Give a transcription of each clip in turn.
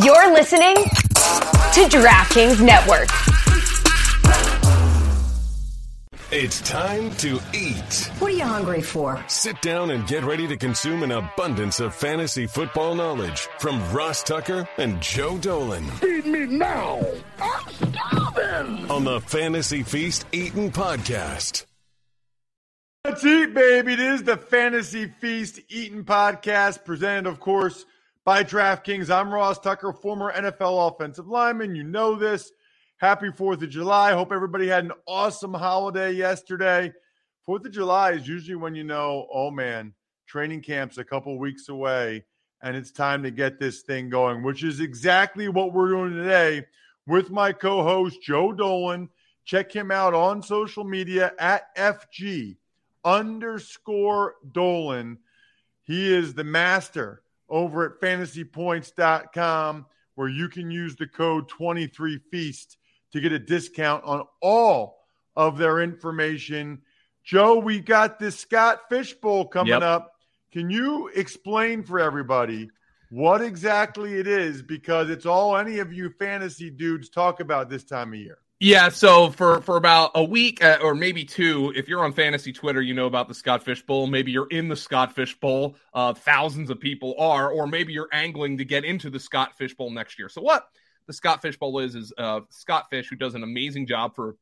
You're listening to DraftKings Network. It's time to eat. What are you hungry for? Sit down and get ready to consume an abundance of fantasy football knowledge from Ross Tucker and Joe Dolan. Feed me now. I'm starving. On the Fantasy Feast Eating Podcast. Let's eat, baby. It is the Fantasy Feast Eating Podcast, presented, of course, by DraftKings. I'm Ross Tucker, former NFL offensive lineman. You know this. Happy 4th of July. Hope everybody had an awesome holiday yesterday. 4th of July is usually when you know, oh man, training camp's a couple weeks away and it's time to get this thing going, which is exactly what we're doing today with my co host, Joe Dolan. Check him out on social media at FG underscore Dolan. He is the master over at fantasypoints.com where you can use the code 23feast to get a discount on all of their information. Joe, we got this Scott Fishbowl coming Yep. up. Can you explain for everybody what exactly it is? Because it's all any of you fantasy dudes talk about this time of year. Yeah, so for for about a week uh, or maybe two, if you're on fantasy Twitter, you know about the Scott Fish Bowl. Maybe you're in the Scott Fish Bowl. Uh, thousands of people are, or maybe you're angling to get into the Scott Fish Bowl next year. So what the Scott Fish Bowl is is uh, Scott Fish, who does an amazing job for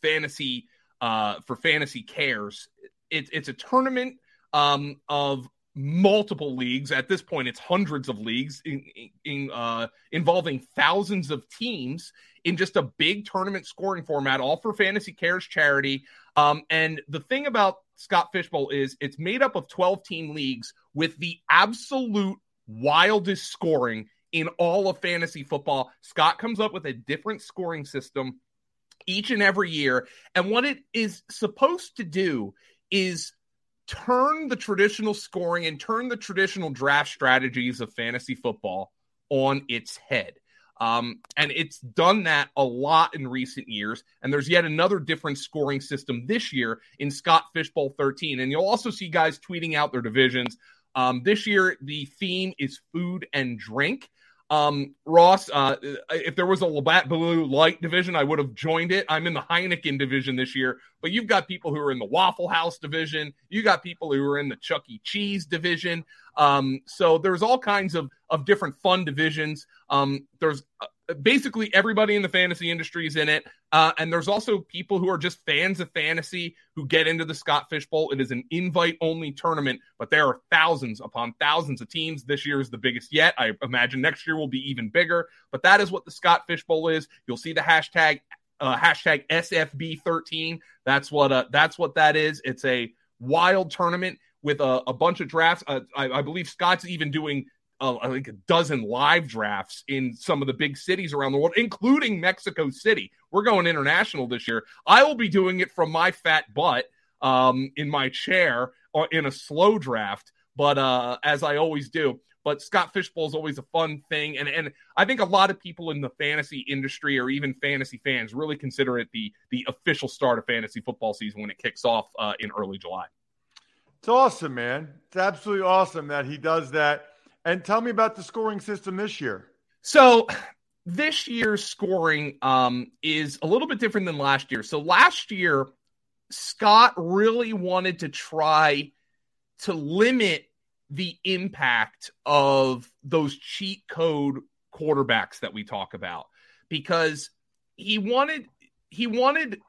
fantasy uh, for fantasy cares. It, it's a tournament um, of multiple leagues. At this point, it's hundreds of leagues in, in uh, involving thousands of teams in just a big tournament scoring format, all for Fantasy Cares charity. Um, and the thing about Scott Fishbowl is it's made up of 12 team leagues with the absolute wildest scoring in all of fantasy football. Scott comes up with a different scoring system each and every year. And what it is supposed to do is turn the traditional scoring and turn the traditional draft strategies of fantasy football on its head. Um, and it's done that a lot in recent years. And there's yet another different scoring system this year in Scott Fishbowl 13. And you'll also see guys tweeting out their divisions. Um, this year, the theme is food and drink. Um, Ross, uh, if there was a Labatt Blue Light division, I would have joined it. I'm in the Heineken division this year, but you've got people who are in the Waffle House division. You got people who are in the Chuck E. Cheese division. Um, so there's all kinds of of different fun divisions. Um, there's uh, basically everybody in the fantasy industry is in it, uh, and there's also people who are just fans of fantasy who get into the Scott Fish Bowl. It is an invite only tournament, but there are thousands upon thousands of teams. This year is the biggest yet. I imagine next year will be even bigger. But that is what the Scott Fish Bowl is. You'll see the hashtag uh, hashtag SFB13. That's what uh, that's what that is. It's a wild tournament with a, a bunch of drafts. Uh, I, I believe Scott's even doing uh, I think a dozen live drafts in some of the big cities around the world, including Mexico City. We're going international this year. I will be doing it from my fat butt um, in my chair or in a slow draft, but uh, as I always do. But Scott Fishbowl is always a fun thing, and and I think a lot of people in the fantasy industry or even fantasy fans really consider it the the official start of fantasy football season when it kicks off uh, in early July. It's awesome, man. It's absolutely awesome that he does that. And tell me about the scoring system this year. So this year's scoring um, is a little bit different than last year. So last year, Scott really wanted to try to limit the impact of those cheat code quarterbacks that we talk about because he wanted he wanted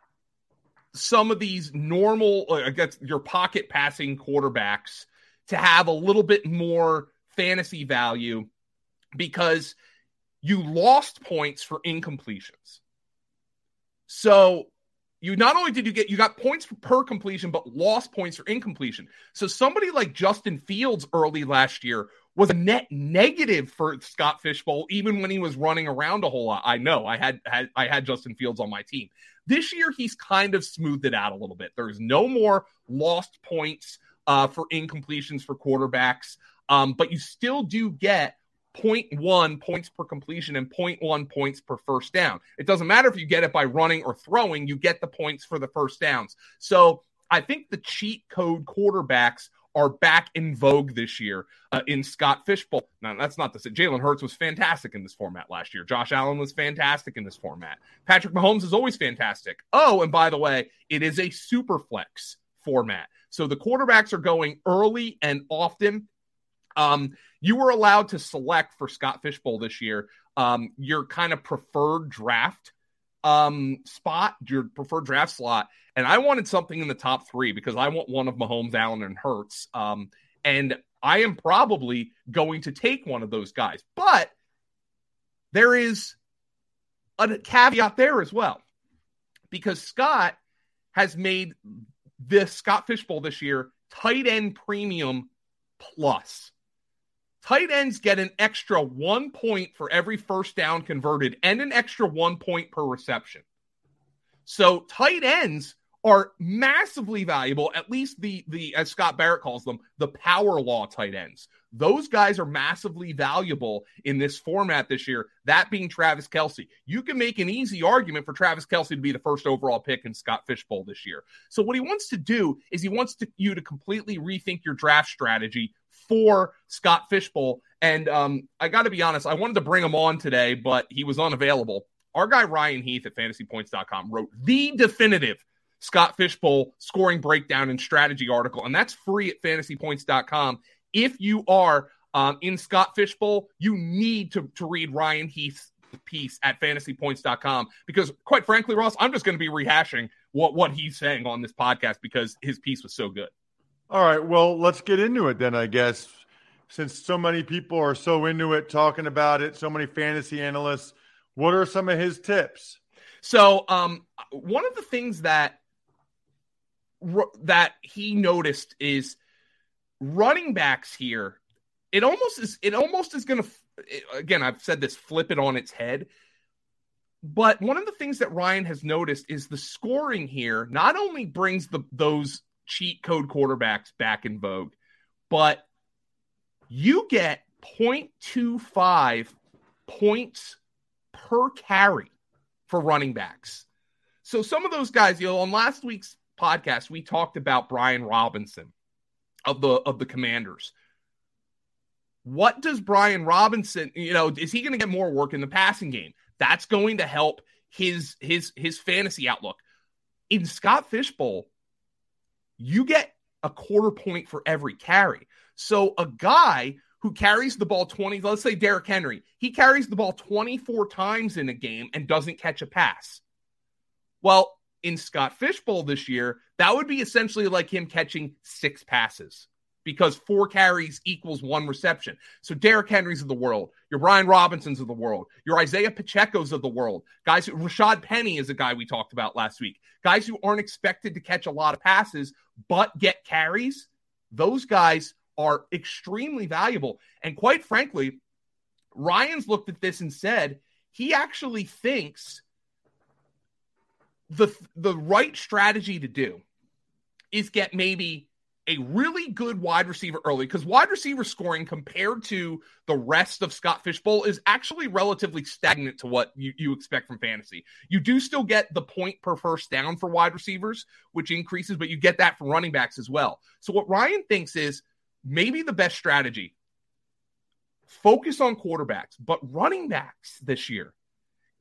some of these normal uh, I guess your pocket passing quarterbacks to have a little bit more fantasy value because you lost points for incompletions. So you not only did you get you got points per completion, but lost points for incompletion. So somebody like Justin Fields early last year was a net negative for Scott Fishbowl, even when he was running around a whole lot. I know I had, had I had Justin Fields on my team. This year he's kind of smoothed it out a little bit. There's no more lost points uh, for incompletions for quarterbacks. Um, but you still do get 0.1 points per completion and 0.1 points per first down. It doesn't matter if you get it by running or throwing, you get the points for the first downs. So I think the cheat code quarterbacks are back in vogue this year uh, in Scott Fishbowl. Now, that's not say Jalen Hurts was fantastic in this format last year. Josh Allen was fantastic in this format. Patrick Mahomes is always fantastic. Oh, and by the way, it is a super flex format. So the quarterbacks are going early and often. Um, you were allowed to select for Scott Fishbowl this year um, your kind of preferred draft um, spot, your preferred draft slot. And I wanted something in the top three because I want one of Mahomes, Allen, and Hurts. Um, and I am probably going to take one of those guys. But there is a caveat there as well because Scott has made this Scott Fishbowl this year tight end premium plus. Tight ends get an extra one point for every first down converted and an extra one point per reception. So tight ends are massively valuable, at least the the as Scott Barrett calls them, the power law tight ends. Those guys are massively valuable in this format this year, that being Travis Kelce. You can make an easy argument for Travis Kelce to be the first overall pick in Scott Fishbowl this year. So what he wants to do is he wants to, you to completely rethink your draft strategy for Scott Fishbowl. And um, I got to be honest, I wanted to bring him on today, but he was unavailable. Our guy Ryan Heath at fantasypoints.com wrote the definitive Scott Fishbowl scoring breakdown and strategy article, and that's free at fantasypoints.com. If you are um, in Scott Fishbowl, you need to, to read Ryan Heath's piece at fantasypoints.com because, quite frankly, Ross, I'm just going to be rehashing what, what he's saying on this podcast because his piece was so good. All right. Well, let's get into it then, I guess. Since so many people are so into it, talking about it, so many fantasy analysts, what are some of his tips? So, um, one of the things that that he noticed is running backs here. It almost is. It almost is going to. Again, I've said this. Flip it on its head. But one of the things that Ryan has noticed is the scoring here not only brings the those cheat code quarterbacks back in vogue, but you get 0.25 points per carry for running backs. So some of those guys, you know, on last week's podcast, we talked about Brian Robinson of the of the Commanders. What does Brian Robinson, you know, is he going to get more work in the passing game? That's going to help his his his fantasy outlook. In Scott Fishbowl, you get a quarter point for every carry. So a guy who carries the ball 20, let's say Derrick Henry, he carries the ball 24 times in a game and doesn't catch a pass. Well, in Scott Fishbowl this year, that would be essentially like him catching six passes because four carries equals one reception. So Derrick Henry's of the world, your Brian Robinsons of the world, your Isiah Pacheco's of the world, guys. Who, Rashaad Penny is a guy we talked about last week. Guys who aren't expected to catch a lot of passes but get carries. Those guys are extremely valuable. And quite frankly, Ryan's looked at this and said he actually thinks the the right strategy to do is get maybe a really good wide receiver early because wide receiver scoring compared to the rest of Scott Fishbowl is actually relatively stagnant to what you, you expect from fantasy. You do still get the point per first down for wide receivers, which increases, but you get that from running backs as well. So what Ryan thinks is maybe the best strategy focus on quarterbacks, but running backs this year,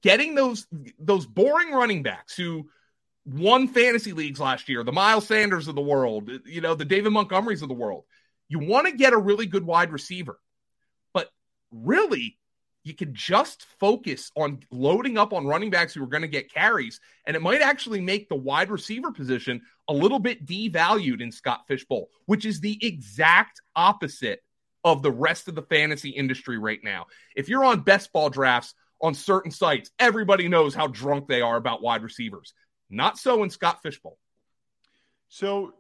getting those those boring running backs who won fantasy leagues last year, the Miles Sanders of the world, you know, the David Montgomerys of the world. You want to get a really good wide receiver, but really, you can just focus on loading up on running backs who are going to get carries, and it might actually make the wide receiver position a little bit devalued in Scott Fishbowl, which is the exact opposite of the rest of the fantasy industry right now. If you're on best ball drafts on certain sites, everybody knows how drunk they are about wide receivers. Not so in Scott Fishbowl. So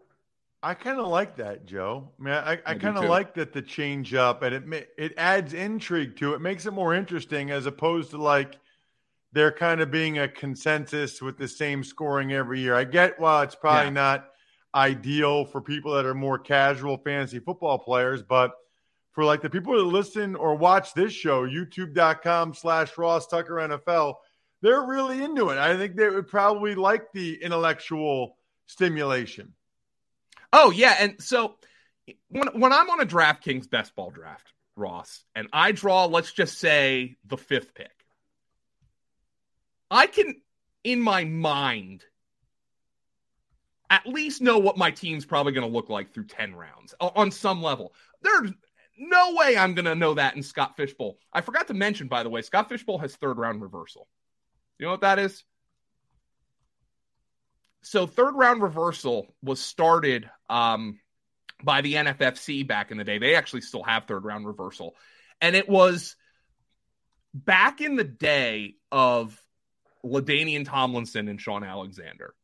I kind of like that, Joe. I mean, I, I, I kind of like that the change up and it it adds intrigue to it, makes it more interesting as opposed to like there kind of being a consensus with the same scoring every year. I get well, it's probably yeah. not ideal for people that are more casual fantasy football players, but for like the people that listen or watch this show, youtube.com slash Ross Tucker NFL, they're really into it. I think they would probably like the intellectual stimulation. Oh yeah, and so when when I'm on a DraftKings best ball draft, Ross, and I draw, let's just say the fifth pick, I can, in my mind, at least know what my team's probably going to look like through 10 rounds on some level. There's no way I'm going to know that in Scott Fishbowl. I forgot to mention, by the way, Scott Fishbowl has third round reversal. You know what that is? So, third round reversal was started um, by the NFFC back in the day. They actually still have third round reversal. And it was back in the day of LaDainian Tomlinson and Shaun Alexander.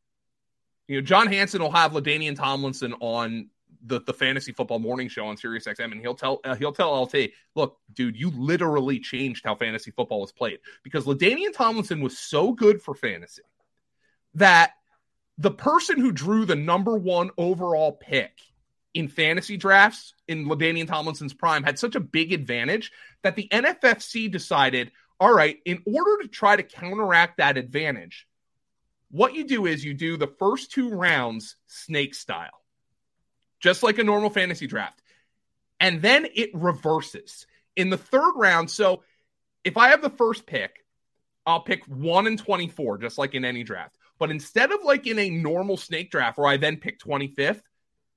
You know, John Hansen will have LaDainian Tomlinson on the, the fantasy football morning show on Sirius XM, and he'll tell uh, he'll tell LT, look, dude, you literally changed how fantasy football was played because LaDainian Tomlinson was so good for fantasy that the person who drew the number one overall pick in fantasy drafts in LaDainian Tomlinson's prime had such a big advantage that the NFFC decided, all right, in order to try to counteract that advantage, what you do is you do the first two rounds snake style, just like a normal fantasy draft. And then it reverses in the third round. So if I have the first pick, I'll pick one and 24, just like in any draft. But instead of like in a normal snake draft where I then pick 25th,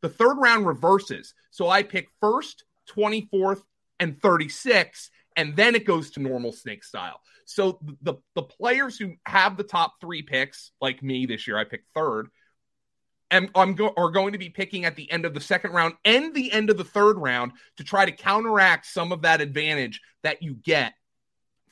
the third round reverses. So I pick first, 24th, and 36, and then it goes to normal snake style. So the the players who have the top three picks, like me this year, I picked third, and I'm go- are going to be picking at the end of the second round and the end of the third round to try to counteract some of that advantage that you get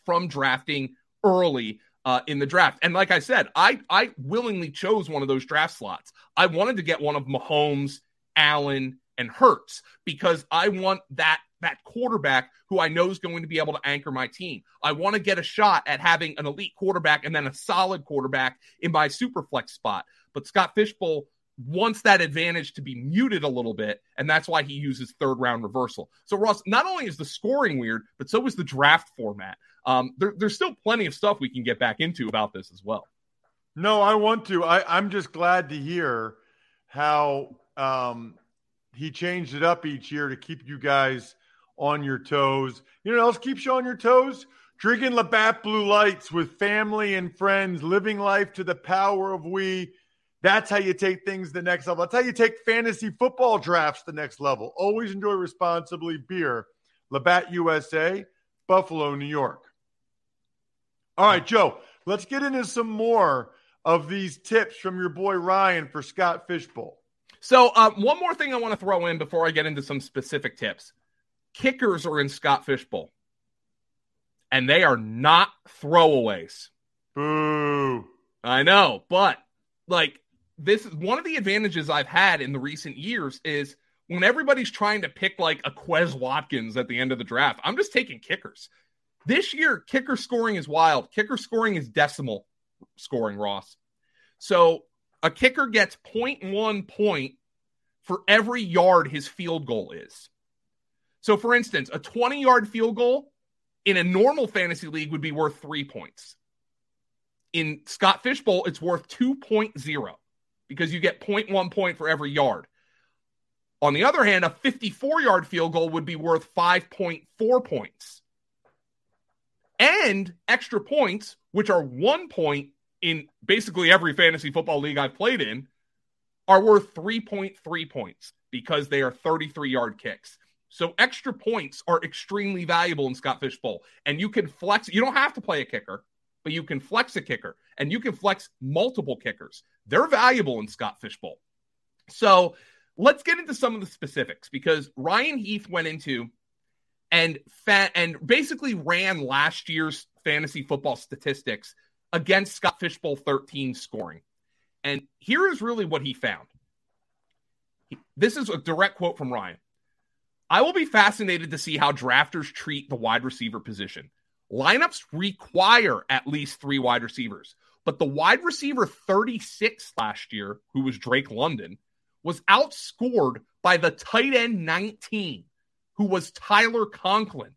from drafting early uh, in the draft. And like I said, I I willingly chose one of those draft slots. I wanted to get one of Mahomes Allen, and Hurts because I want that that quarterback who I know is going to be able to anchor my team. I want to get a shot at having an elite quarterback and then a solid quarterback in my super flex spot. But Scott Fishbowl wants that advantage to be muted a little bit, and that's why he uses third round reversal. So Ross, not only is the scoring weird, but so is the draft format. Um, there, there's still plenty of stuff we can get back into about this as well. No, I want to. I, I'm just glad to hear how um, he changed it up each year to keep you guys on your toes. You know what else keeps you on your toes? Drinking Labatt Blue Lights with family and friends, living life to the power of we. That's how you take things the next level. That's how you take fantasy football drafts the next level. Always enjoy responsibly beer. Labatt USA, Buffalo, New York. All right, Joe, let's get into some more of these tips from your boy Ryan for Scott Fishbowl. So, um, one more thing I want to throw in before I get into some specific tips. Kickers are in Scott Fishbowl, and they are not throwaways. Boo. I know, but like this is one of the advantages I've had in the recent years is when everybody's trying to pick like a Quez Watkins at the end of the draft, I'm just taking kickers. This year, kicker scoring is wild. Kicker scoring is decimal scoring, Ross. So a kicker gets 0.1 point for every yard his field goal is. So, for instance, a 20 yard field goal in a normal fantasy league would be worth three points. In Scott Fishbowl, it's worth 2.0 because you get 0.1 point for every yard. On the other hand, a 54 yard field goal would be worth 5.4 points. And extra points, which are one point in basically every fantasy football league I've played in are worth 3.3 points because they are 33 yard kicks. So extra points are extremely valuable in Scott Fish Bowl. And you can flex, you don't have to play a kicker, but you can flex a kicker and you can flex multiple kickers. They're valuable in Scott Fishbowl. So let's get into some of the specifics because Ryan Heath went into and fa- and basically ran last year's fantasy football statistics against Scott Fishbowl 13 scoring. And here is really what he found. This is a direct quote from Ryan. I will be fascinated to see how drafters treat the wide receiver position. Lineups require at least three wide receivers, but the wide receiver 36 last year, who was Drake London, was outscored by the tight end 19, who was Tyler Conklin.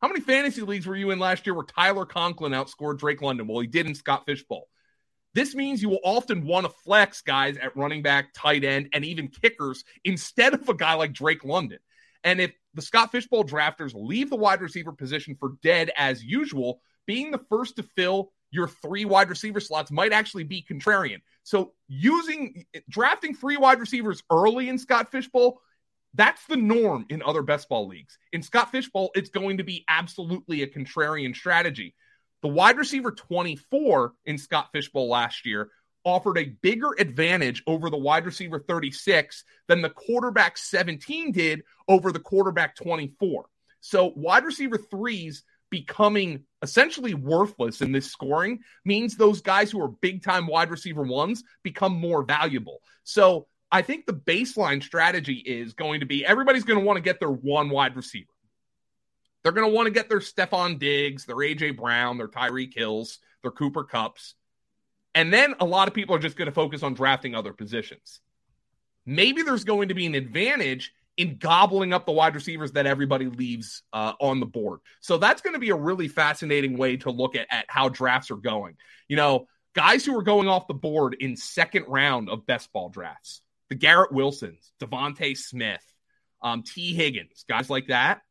How many fantasy leagues were you in last year where Tyler Conklin outscored Drake London? Well, he did in Scott Fishbowl. This means you will often want to flex guys at running back, tight end, and even kickers instead of a guy like Drake London. And if the Scott Fishbowl drafters leave the wide receiver position for dead as usual, being the first to fill your three wide receiver slots might actually be contrarian. So using drafting three wide receivers early in Scott Fishbowl, that's the norm in other best ball leagues. In Scott Fishbowl, it's going to be absolutely a contrarian strategy. The wide receiver 24 in Scott Fishbowl last year offered a bigger advantage over the wide receiver 36 than the quarterback 17 did over the quarterback 24. So wide receiver threes becoming essentially worthless in this scoring means those guys who are big time wide receiver ones become more valuable. So I think the baseline strategy is going to be everybody's going to want to get their one wide receiver. They're going to want to get their Stefon Diggs, their AJ Brown, their Tyreek Hills, their Cooper Kupps. And then a lot of people are just going to focus on drafting other positions. Maybe there's going to be an advantage in gobbling up the wide receivers that everybody leaves uh, on the board. So that's going to be a really fascinating way to look at, at how drafts are going. You know, guys who are going off the board in second round of best ball drafts, the Garrett Wilsons, DeVonta Smith, um, Tee Higgins, guys like that,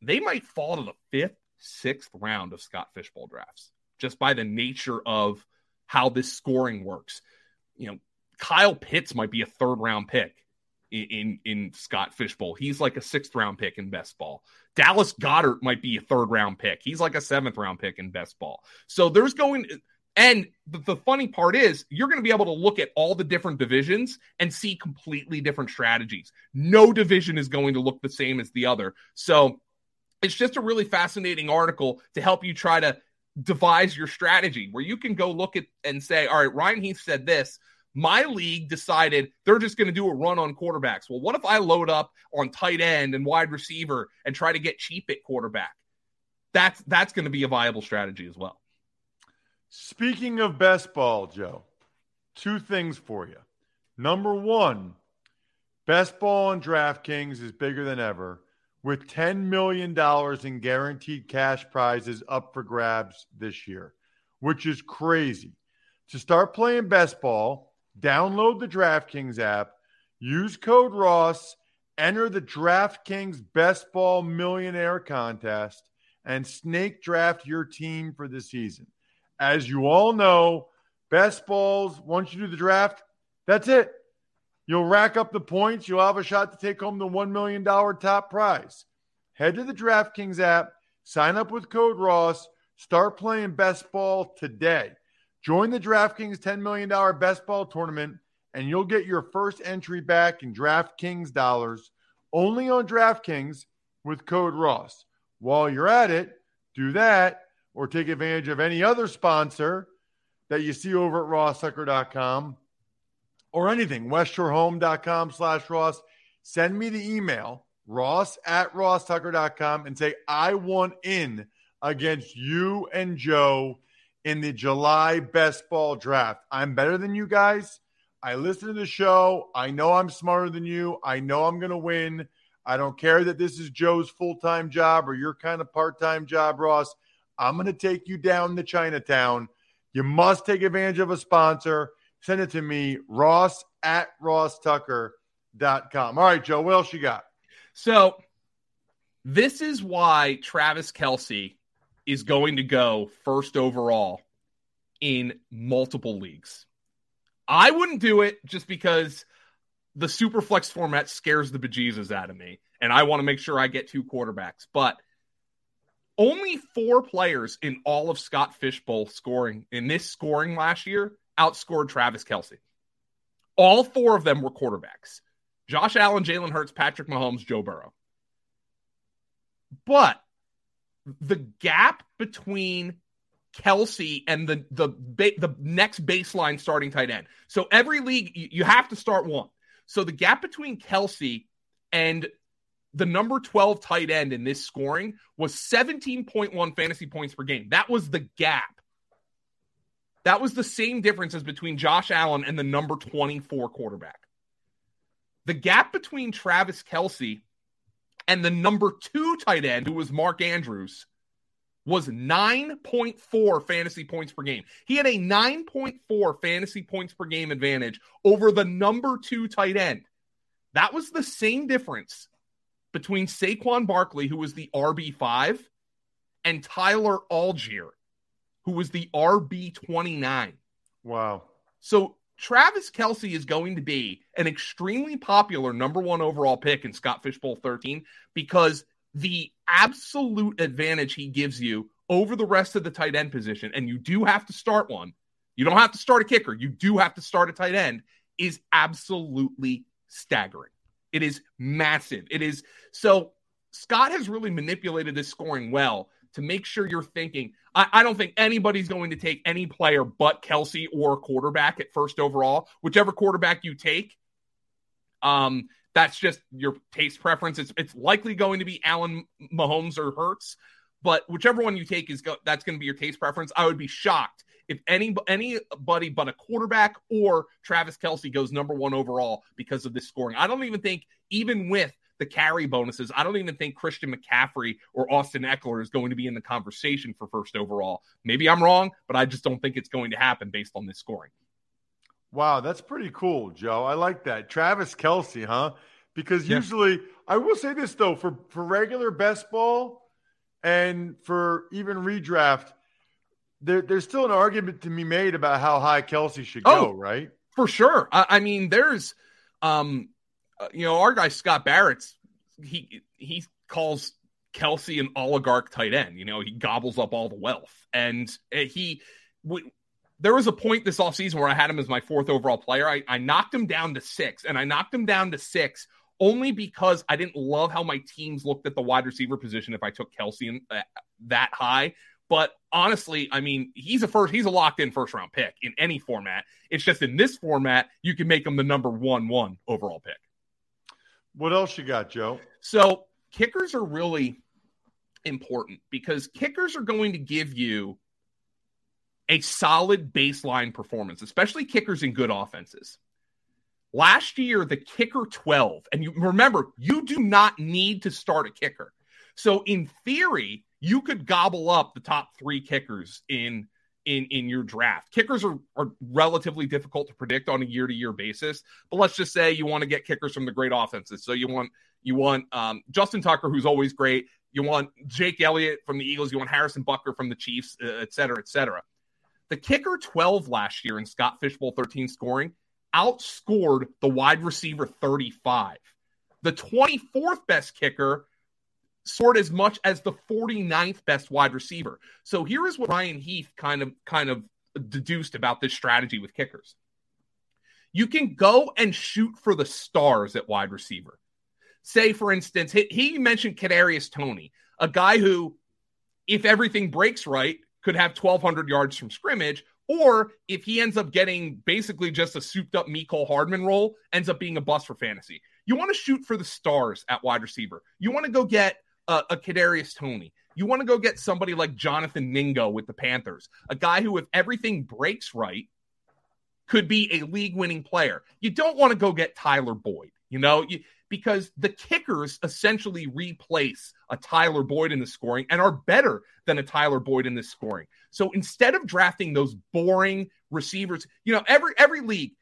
they might fall to the fifth, sixth round of Scott Fishbowl drafts just by the nature of how this scoring works. You know, Kyle Pitts might be a third round pick in, in, Scott Fishbowl. He's like a sixth round pick in best ball. Dallas Goedert might be a third round pick. He's like a seventh round pick in best ball. So there's going and the, the, funny part is, you're going to be able to look at all the different divisions and see completely different strategies. No division is going to look the same as the other. So it's just a really fascinating article to help you try to devise your strategy where you can go look at and say, all right, Ryan Heath said this. My league decided they're just going to do a run on quarterbacks. Well, what if I load up on tight end and wide receiver and try to get cheap at quarterback? That's that's going to be a viable strategy as well. Speaking of best ball, Joe, two things for you. Number one, best ball on DraftKings is bigger than ever with $10 million in guaranteed cash prizes up for grabs this year, which is crazy. To start playing best ball, download the DraftKings app, use code Ross, enter the DraftKings Best Ball Millionaire Contest, and snake draft your team for the season. As you all know, best balls, once you do the draft, that's it. You'll rack up the points. You'll have a shot to take home the $1 million top prize. Head to the DraftKings app, sign up with code Ross, start playing best ball today. Join the DraftKings $10 million best ball tournament, and you'll get your first entry back in DraftKings dollars only on DraftKings with code Ross. While you're at it, do that or take advantage of any other sponsor that you see over at rosstucker.com or anything, westshorehome.com slash Ross. Send me the email, ross at rosstucker.com, and say, I want in against you and Joe in the July best ball draft. I'm better than you guys. I listen to the show. I know I'm smarter than you. I know I'm going to win. I don't care that this is Joe's full time job or your kind of part time job, Ross. I'm going to take you down to Chinatown. You must take advantage of a sponsor. Send it to me, ross at rosstucker.com. All right, Joe, what else you got? So, this is why Travis Kelce is going to go first overall in multiple leagues. I wouldn't do it just because the super flex format scares the bejesus out of me, and I want to make sure I get two quarterbacks. But only four players in all of Scott Fishbowl scoring in this scoring last year outscored Travis Kelce. All four of them were quarterbacks Josh Allen, Jalen Hurts, Patrick Mahomes, Joe Burrow. But the gap between Kelce and the the the next baseline starting tight end. So every league you have to start one. So the gap between Kelce and the number 12 tight end in this scoring was 17.1 fantasy points per game. That was the gap. That was the same difference as between Josh Allen and the number 24 quarterback. The gap between Travis Kelce and the number two tight end, who was Mark Andrews, was 9.4 fantasy points per game. He had a 9.4 fantasy points per game advantage over the number two tight end. That was the same difference between Saquon Barkley, who was the RB5, and Tyler Allgeier, who was the RB29. Wow. So Travis Kelce is going to be an extremely popular number one overall pick in Scott Fishbowl 13 because the absolute advantage he gives you over the rest of the tight end position, and you do have to start one. You don't have to start a kicker. You do have to start a tight end. Is absolutely staggering. It is massive. It is so. Scott has really manipulated this scoring well to make sure you're thinking. I, I, don't think anybody's going to take any player but Kelce or quarterback at first overall. Whichever quarterback you take, um, that's just your taste preference. It's it's likely going to be Allen Mahomes or Hurts, but whichever one you take is go, that's going to be your taste preference. I would be shocked if any anybody but a quarterback or Travis Kelce goes number one overall because of this scoring. I don't even think even with the carry bonuses, I don't even think Christian McCaffrey or Austin Ekeler is going to be in the conversation for first overall. Maybe I'm wrong, but I just don't think it's going to happen based on this scoring. Wow, that's pretty cool, Joe. I like that. Travis Kelce, huh? Because yeah. usually, I will say this though, for for regular best ball and for even redraft, there, there's still an argument to be made about how high Kelce should oh, go, right? For sure. I, I mean, there's, um, uh, you know, our guy Scott Barrett's he he calls Kelce an oligarch tight end. You know, he gobbles up all the wealth, and uh, he. W- there was a point this offseason where I had him as my fourth overall player. I, I knocked him down to six, and I knocked him down to six only because I didn't love how my teams looked at the wide receiver position if I took Kelce in, uh, that high. But honestly, I mean, he's a first, he's a locked in first round pick in any format. It's just in this format, you can make him the number one one overall pick. What else you got, Joe? So kickers are really important because kickers are going to give you a solid baseline performance, especially kickers in good offenses. Last year, the kicker 12, and you remember, you do not need to start a kicker. So, in theory, you could gobble up the top three kickers in in in your draft. Kickers are, are relatively difficult to predict on a year to year basis, but let's just say you want to get kickers from the great offenses. So you want you want um, Justin Tucker, who's always great. You want Jake Elliott from the Eagles. You want Harrison Butker from the Chiefs, uh, et cetera, et cetera. The kicker 12 last year in Scott Fishbowl 13 scoring outscored the wide receiver 35. The 24th best kicker scored as much as the 49th best wide receiver. So here is what Ryan Heath kind of kind of deduced about this strategy with kickers. You can go and shoot for the stars at wide receiver. Say, for instance, he, he mentioned Kadarius Toney, a guy who, if everything breaks right, could have 1,200 yards from scrimmage, or if he ends up getting basically just a souped up Mecole Hardman role, ends up being a bust for fantasy. You want to shoot for the stars at wide receiver. You want to go get a, Kadarius Toney. You want to go get somebody like Jonathan Mingo with the Panthers, a guy who, if everything breaks right, could be a league winning player. You don't want to go get Tyler Boyd, you know, you, because the kickers essentially replace a Tyler Boyd in the scoring and are better than a Tyler Boyd in the scoring. So instead of drafting those boring receivers, you know, every every league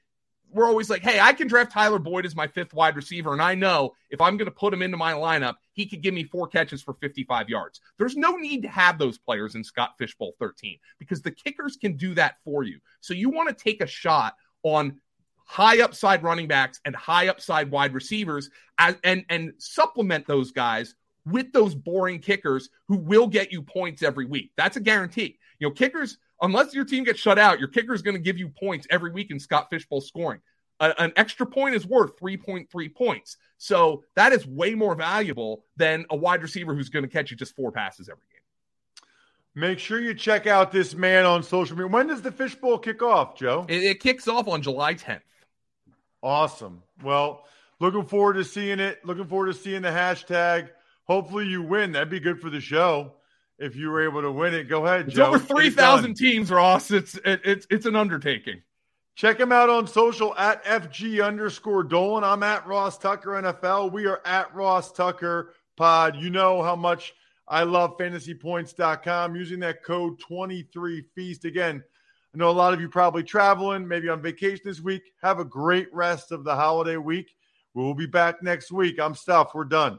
we're always like, hey, I can draft Tyler Boyd as my fifth wide receiver, and I know if I'm going to put him into my lineup, he could give me four catches for 55 yards. There's no need to have those players in Scott Fishbowl 13 because the kickers can do that for you. So you want to take a shot on high upside running backs and high upside wide receivers and and supplement those guys with those boring kickers who will get you points every week. That's a guarantee. You know, kickers unless your team gets shut out, your kicker is going to give you points every week in Scott Fishbowl scoring. A, an extra point is worth 3.3 points. So that is way more valuable than a wide receiver who's going to catch you just four passes every game. Make sure you check out this man on social media. When does the Fishbowl kick off, Joe? It, it kicks off on July 10th. Awesome. Well, looking forward to seeing it. Looking forward to seeing the hashtag. Hopefully you win. That'd be good for the show if you were able to win it. Go ahead, it's Joe. over three thousand teams, Ross. It's it, it's it's an undertaking. Check him out on social at FG underscore Dolan. I'm at Ross Tucker NFL. We are at Ross Tucker Pod. You know how much I love fantasypoints.com using that code 23feast. Again, I know a lot of you probably traveling, maybe on vacation this week. Have a great rest of the holiday week. We'll be back next week. I'm Stuff. We're done.